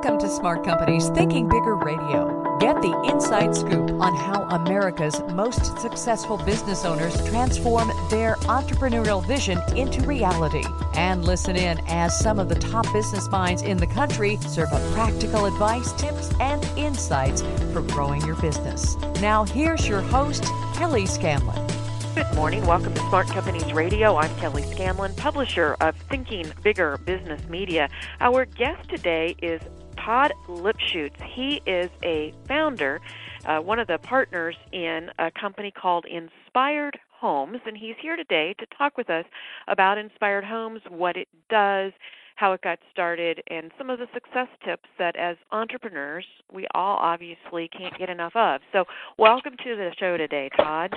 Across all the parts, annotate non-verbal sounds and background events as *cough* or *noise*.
Welcome to Smart Companies Thinking Bigger Radio. Get the inside scoop on how America's most successful business owners transform their entrepreneurial vision into reality. And listen in as some of the top business minds in the country serve up practical advice, tips, and insights for growing your business. Now, here's your host, Kelly Scanlon. Good morning. Welcome to Smart Companies Radio. I'm Kelly Scanlon, publisher of Thinking Bigger Business Media. Our guest today is Todd Lipschutz. He is a founder, uh, one of the partners in a company called Inspired Homes, and he's here today to talk with us about Inspired Homes, what it does, how it got started, and some of the success tips that as entrepreneurs we all obviously can't get enough of. So, welcome to the show today, Todd.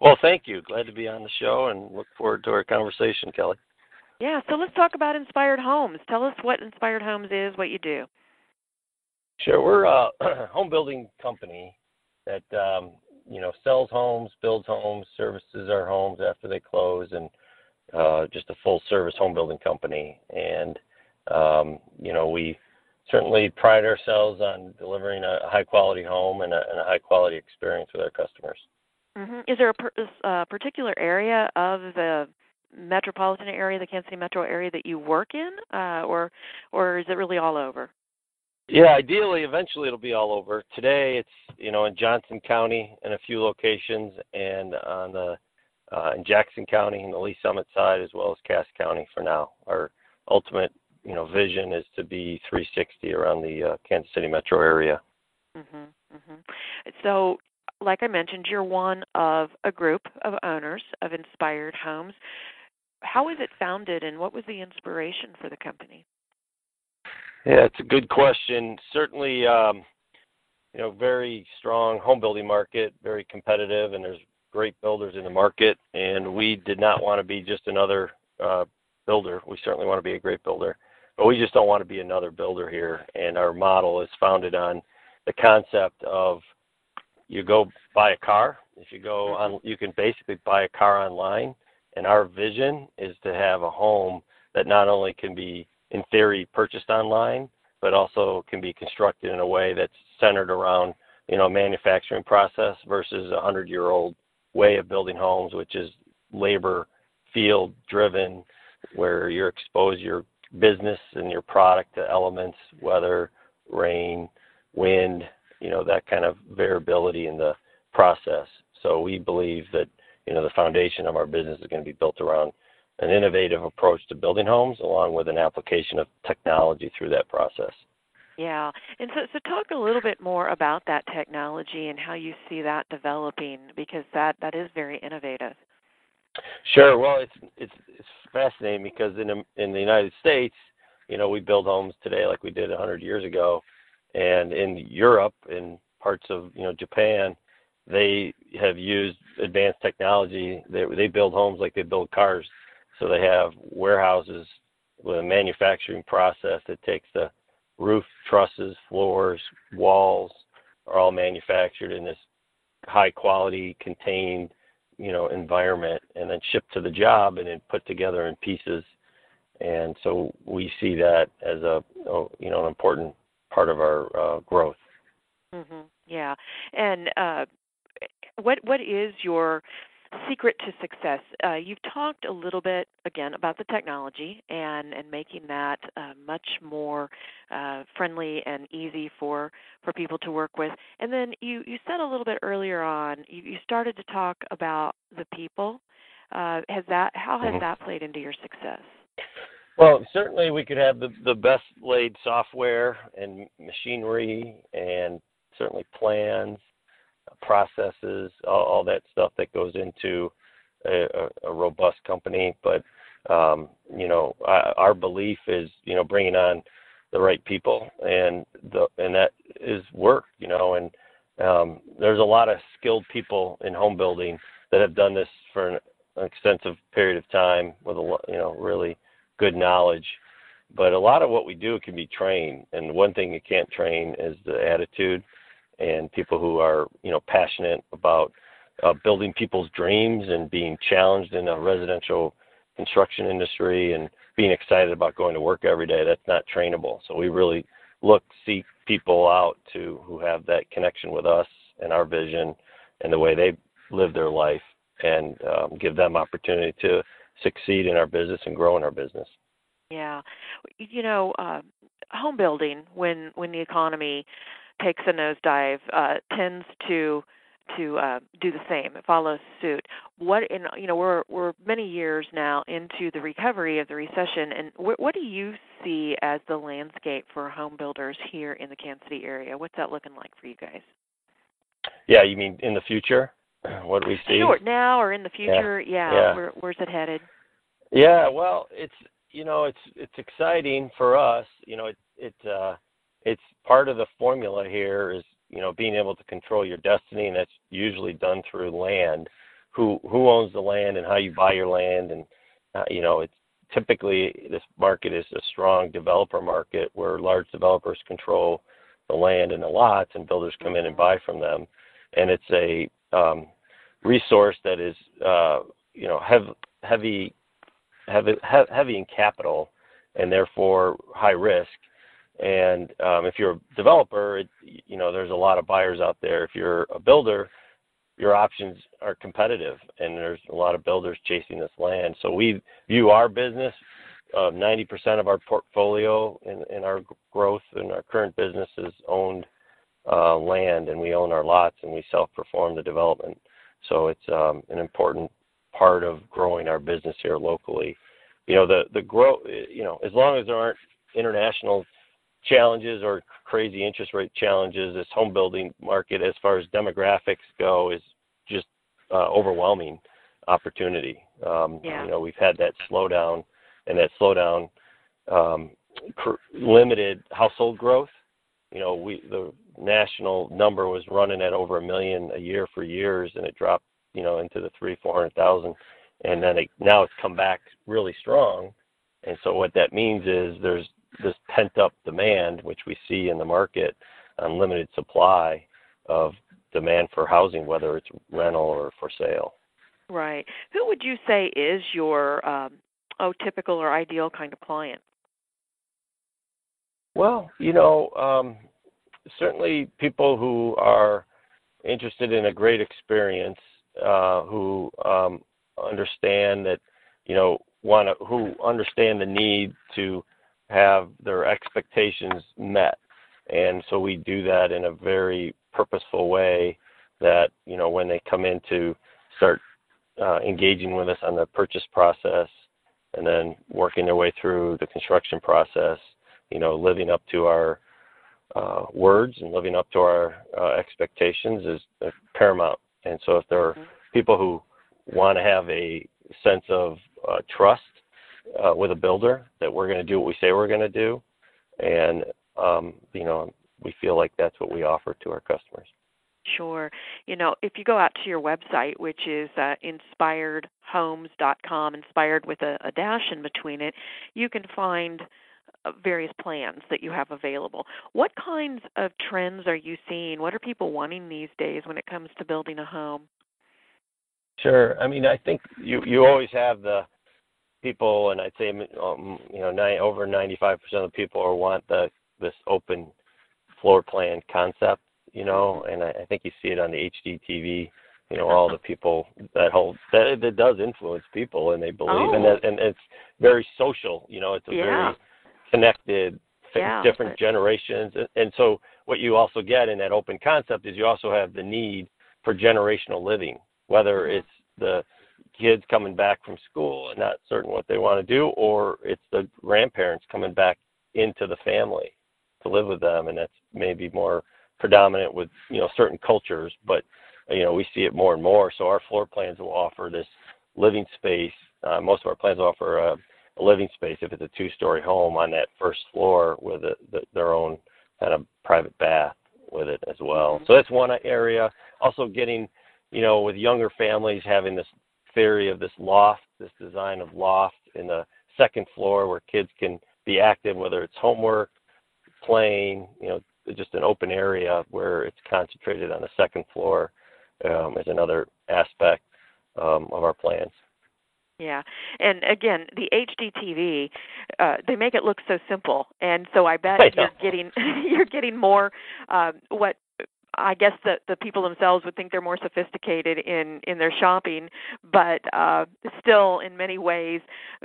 Well, thank you. Glad to be on the show and look forward to our conversation, Kelly. Yeah, so let's talk about Inspired Homes. Tell us what Inspired Homes is, what you do. Sure, we're a *clears throat* home building company that um, you know sells homes, builds homes, services our homes after they close, and uh, just a full service home building company. And um, you know we certainly pride ourselves on delivering a high quality home and a, and a high quality experience with our customers. Mm-hmm. Is there a per, uh, particular area of the metropolitan area, the Kansas City metro area that you work in, uh, or or is it really all over? Yeah, ideally, eventually it'll be all over. Today, it's you know in Johnson County in a few locations, and on the uh, in Jackson County in the Lee Summit side, as well as Cass County for now. Our ultimate you know vision is to be 360 around the uh, Kansas City metro area. Mhm. Mhm. So like I mentioned, you're one of a group of owners of Inspired Homes. How was it founded, and what was the inspiration for the company? Yeah, it's a good question. Certainly, um, you know, very strong home building market, very competitive, and there's great builders in the market. And we did not want to be just another uh, builder. We certainly want to be a great builder, but we just don't want to be another builder here. And our model is founded on the concept of you go buy a car. If you go mm-hmm. on, you can basically buy a car online. And our vision is to have a home that not only can be, in theory, purchased online, but also can be constructed in a way that's centered around, you know, manufacturing process versus a hundred-year-old way of building homes, which is labor field driven, where you're exposed your business and your product to elements, weather, rain, wind, you know that kind of variability in the process. So we believe that you know the foundation of our business is going to be built around an innovative approach to building homes, along with an application of technology through that process. Yeah, and so so talk a little bit more about that technology and how you see that developing because that that is very innovative. Sure. Well, it's it's it's fascinating because in in the United States, you know, we build homes today like we did 100 years ago, and in Europe, in parts of you know Japan, they have used advanced technology. They they build homes like they build cars. So they have warehouses with a manufacturing process that takes the roof trusses, floors, walls are all manufactured in this high quality contained you know environment and then shipped to the job and then put together in pieces and so we see that as a you know an important part of our uh, growth. Mm-hmm. Yeah, and uh, what what is your secret to success? Uh, you've talked a little bit again about the technology and and making that uh, much more uh, friendly and easy for for people to work with. And then you you said a little bit earlier on you, you started to talk about the people. Uh, has that how has mm-hmm. that played into your success? Well, certainly we could have the, the best laid software and machinery and certainly plans, processes, all, all that stuff that goes into a, a, a robust company. But, um, you know, I, our belief is, you know, bringing on the right people and the, and that is work, you know, and um, there's a lot of skilled people in home building that have done this for an extensive period of time with a, you know, really – good knowledge. But a lot of what we do can be trained, and one thing you can't train is the attitude and people who are you know passionate about uh, building people's dreams and being challenged in a residential construction industry and being excited about going to work every day. That's not trainable. So we really look seek people out to who have that connection with us and our vision and the way they live their life and um, give them opportunity to succeed in our business and grow in our business. Yeah, you know, uh, home building when when the economy takes a nosedive uh, tends to to uh, do the same. It follows suit. What in you know we're we're many years now into the recovery of the recession, and wh- what do you see as the landscape for home builders here in the Kansas City area? What's that looking like for you guys? Yeah, you mean in the future? *clears throat* What do we see? Sure, now or in the future? Yeah, yeah. yeah. Where, where's it headed? Yeah, well, it's you know it's it's exciting for us. You know, it it uh, it's part of the formula here is you know being able to control your destiny, and that's usually done through land. Who who owns the land and how you buy your land, and uh, you know it's typically this market is a strong developer market where large developers control the land and the lots, and builders come in and buy from them, and it's a um, resource that is uh, you know hev- heavy heavy heavy in capital and therefore high risk. And um, if you're a developer, it, you know there's a lot of buyers out there. If you're a builder, your options are competitive, and there's a lot of builders chasing this land. So we view our business. Uh, 90% of our portfolio in, in our growth in our current business is owned uh, land, and we own our lots, and we self-perform the development. So it's um, an important part of growing our business here locally. You know, the the grow. You know, as long as there aren't international challenges or crazy interest rate challenges, this home building market, as far as demographics go, is just uh, overwhelming opportunity. Um, Yeah. You know, we've had that slowdown, and that slowdown um, cr- limited household growth. You know, we the national number was running at over a million a year for years, and it dropped, you know, into the three, four hundred thousand, and then it, now it's come back really strong. And so what that means is there's this pent up demand, which we see in the market, unlimited supply of demand for housing, whether it's rental or for sale. Right. Who would you say is your um, oh typical or ideal kind of client? Well, you know, um, certainly people who are interested in a great experience, uh, who um, understand that, you know, want to, who understand the need to have their expectations met, and so we do that in a very purposeful way. That you know, when they come in to start uh, engaging with us on the purchase process, and then working their way through the construction process, you know, living up to our uh, words and living up to our uh, expectations is paramount. And so, if there are people who want to have a sense of uh, trust uh, with a builder that we're going to do what we say we're going to do, and um, you know, we feel like that's what we offer to our customers. Sure. You know, if you go out to your website, which is uh, inspiredhomes.com, inspired with a, a dash in between it, you can find uh, various plans that you have available. What kinds of trends are you seeing? What are people wanting these days when it comes to building a home? Sure. I mean, I think you you always have the people, and I'd say um, you know nine, over 95% of the people are want the this open floor plan concept. You know, and I, I think you see it on the HGTV, You know, all the *laughs* people that hold that that does influence people, and they believe, and Oh. that, and it's very social. You know, it's a Yeah. very connected, Yeah, different but- generations, and- and so what you also get in that open concept is you also have the need for generational living, whether Mhm. it's the kids coming back from school and not certain what they want to do, or it's the grandparents coming back into the family to live with them, and that's maybe more predominant with you know certain cultures, but you know we see it more and more. So our floor plans will offer this living space. Uh, most of our plans offer a, a living space if it's a two-story home on that first floor with a, the, their own kind of private bath with it as well. Mhm. So that's one area. Also getting you know, with younger families having this theory of this loft, this design of loft in the second floor where kids can be active, whether it's homework, playing, you know, just an open area where it's concentrated on the second floor um, is another aspect um, of our plans. Yeah, and again, the HGTV, uh, they make it look so simple, and so I bet I you're getting *laughs* you're getting more uh, what I guess the the people themselves would think they're more sophisticated in in their shopping, but uh, still in many ways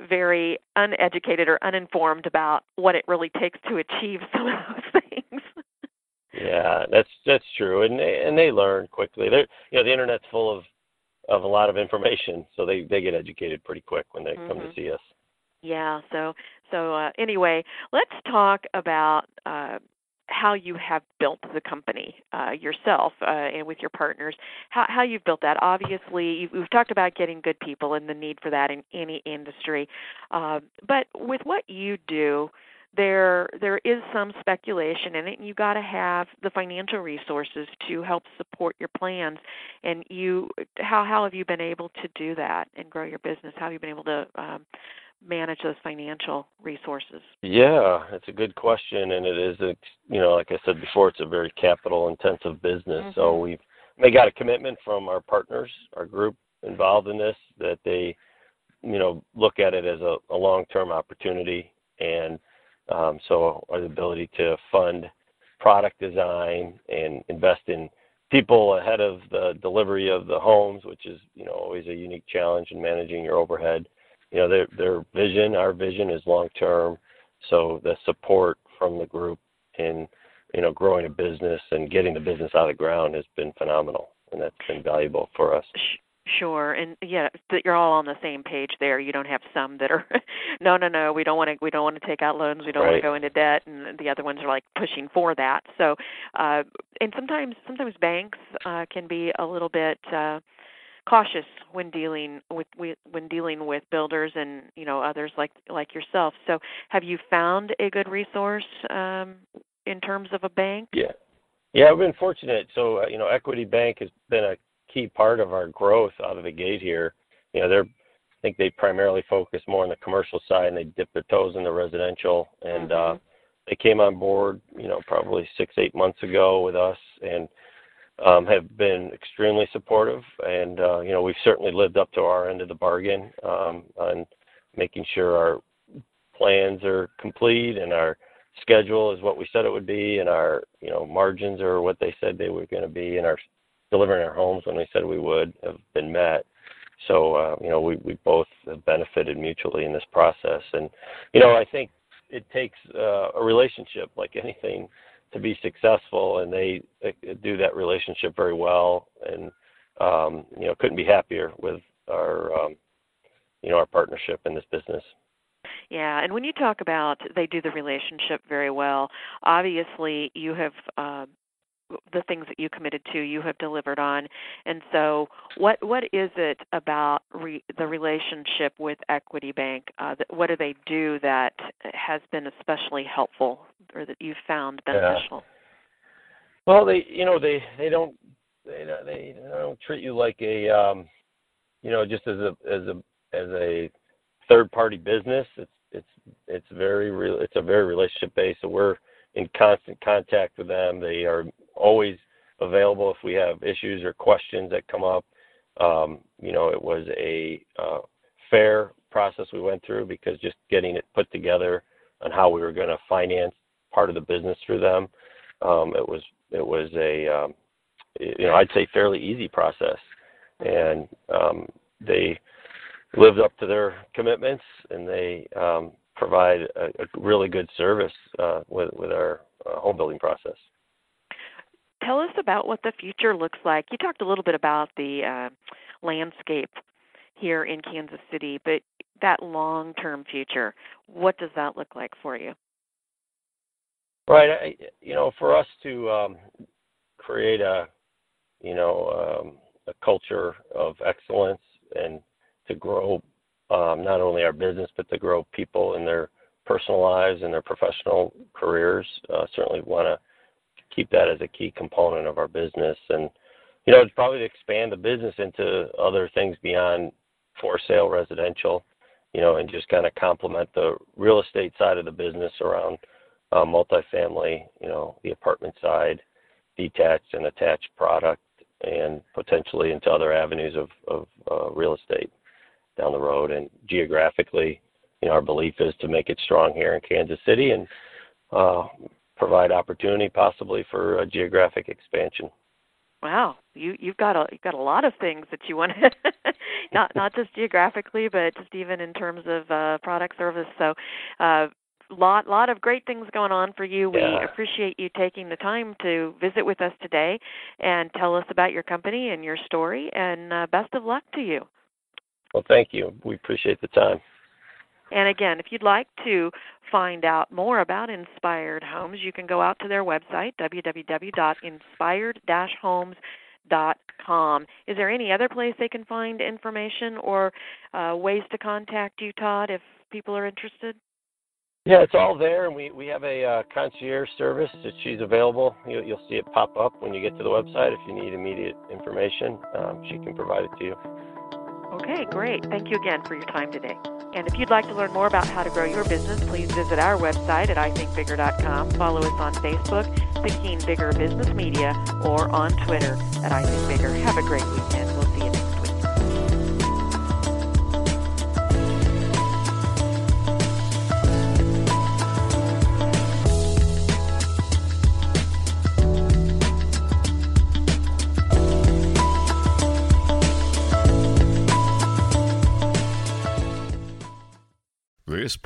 very uneducated or uninformed about what it really takes to achieve *laughs* some of those things. yeah, that's that's true, and they, and they learn quickly. They're you know the internet's full of of a lot of information, so they they get educated pretty quick when they mm-hmm. come to mm-hmm. see us. Yeah. So so uh, anyway, let's talk about. Uh, how you have built the company uh, yourself uh, and with your partners, how, how you've built that. Obviously, we've talked about getting good people and the need for that in any industry. Uh, but with what you do, there there is some speculation in it and you got to have the financial resources to help support your plans and you how how have you been able to do that and grow your business how have you been able to um, manage those financial resources yeah it's a good question and it is a you know like i said before it's a very capital intensive business mm-hmm. so we've they got a commitment from our partners our group involved in this that they you know look at it as a, a long term opportunity and um, so our ability to fund product design and invest in people ahead of the delivery of the homes, which is you know always a unique challenge in managing your overhead. You know their their vision, our vision is long term. So the support from the group in you know growing a business and getting the business out of the ground has been phenomenal, and that's been valuable for us. Sure, and yeah, that you're all on the same page there. You don't have some that are, *laughs* no, no, no, we don't want to, we don't want to take out loans, we don't right. want to go into debt, and the other ones are like pushing for that. So, uh, and sometimes, sometimes banks uh, can be a little bit uh, cautious when dealing with when dealing with builders and you know others like like yourself. So, have you found a good resource um, in terms of a bank? Yeah, yeah, I've been fortunate. So, uh, you know, Equity Bank has been a key part of our growth out of the gate here. You know, they're I think they primarily focus more on the commercial side and they dip their toes in the residential and mm-hmm. uh they came on board, you know, probably six, eight months ago with us and um have been extremely supportive and uh, you know, we've certainly lived up to our end of the bargain um on making sure our plans are complete and our schedule is what we said it would be and our you know margins are what they said they were going to be and our delivering our homes when we said we would have been met. So uh, you know, we we both have benefited mutually in this process, and you know, I think it takes uh, a relationship like anything to be successful, and they, they do that relationship very well, and um, you know, couldn't be happier with our um, you know our partnership in this business. Yeah, and when you talk about they do the relationship very well, obviously you have uh, the things that you committed to you have delivered on. And so what what is it about re, the relationship with equity bank uh, that, what do they do that has been especially helpful or that you found beneficial? Yeah. well they you know they they don't they, they don't treat you like a um you know just as a as a as a third party business. It's it's it's very real it's a very relationship based so we're in constant contact with them. They are always available if we have issues or questions that come up. Um, you know, it was a uh, fair process we went through because just getting it put together on how we were going to finance part of the business through them, um, it was it was a um, you know I'd say fairly easy process, and um, they lived up to their commitments and they um, provide a, a really good service uh, with with our uh, home building process tell us about what the future looks like. You talked a little bit about the uh, landscape here in Kansas City, but that long term future, what does that look like for you? Right. I, you know, for us to um, create a, you know, um, a culture of excellence and to grow um, not only our business but to grow people in their personal lives and their professional careers. Uh, certainly want to keep that as a key component of our business. And you know, it's probably to expand the business into other things beyond for sale residential, you know, and just kind of complement the real estate side of the business around uh, multifamily, you know, the apartment side, detached and attached product, and potentially into other avenues of, of uh, real estate. down the road. And geographically, you know, our belief is to make it strong here in Kansas City and uh, provide opportunity possibly for a geographic expansion. Wow, you you've got a you've got a lot of things that you want to *laughs* not not just geographically, but just even in terms of uh, product service. So, uh, lot lot of great things going on for you. We Yeah. appreciate you taking the time to visit with us today and tell us about your company and your story. And uh, best of luck to you. Well, thank you. We appreciate the time. And again, if you'd like to find out more about Inspired Homes, you can go out to their website, www.inspired-homes.com. Is there any other place they can find information or uh, ways to contact you, Todd, if people are interested? Yeah, it's all there, and we we have a uh, concierge service that she's available. You'll, you'll see it pop up when you get to the website. If you need immediate information, um, she can provide it to you. Okay, great. Thank you again for your time today. And if you'd like to learn more about how to grow your business, please visit our website at ithinkbigger.com. Follow us on Facebook, Thinking Bigger Business Media, or on Twitter at ithinkbigger. Have a great weekend. We'll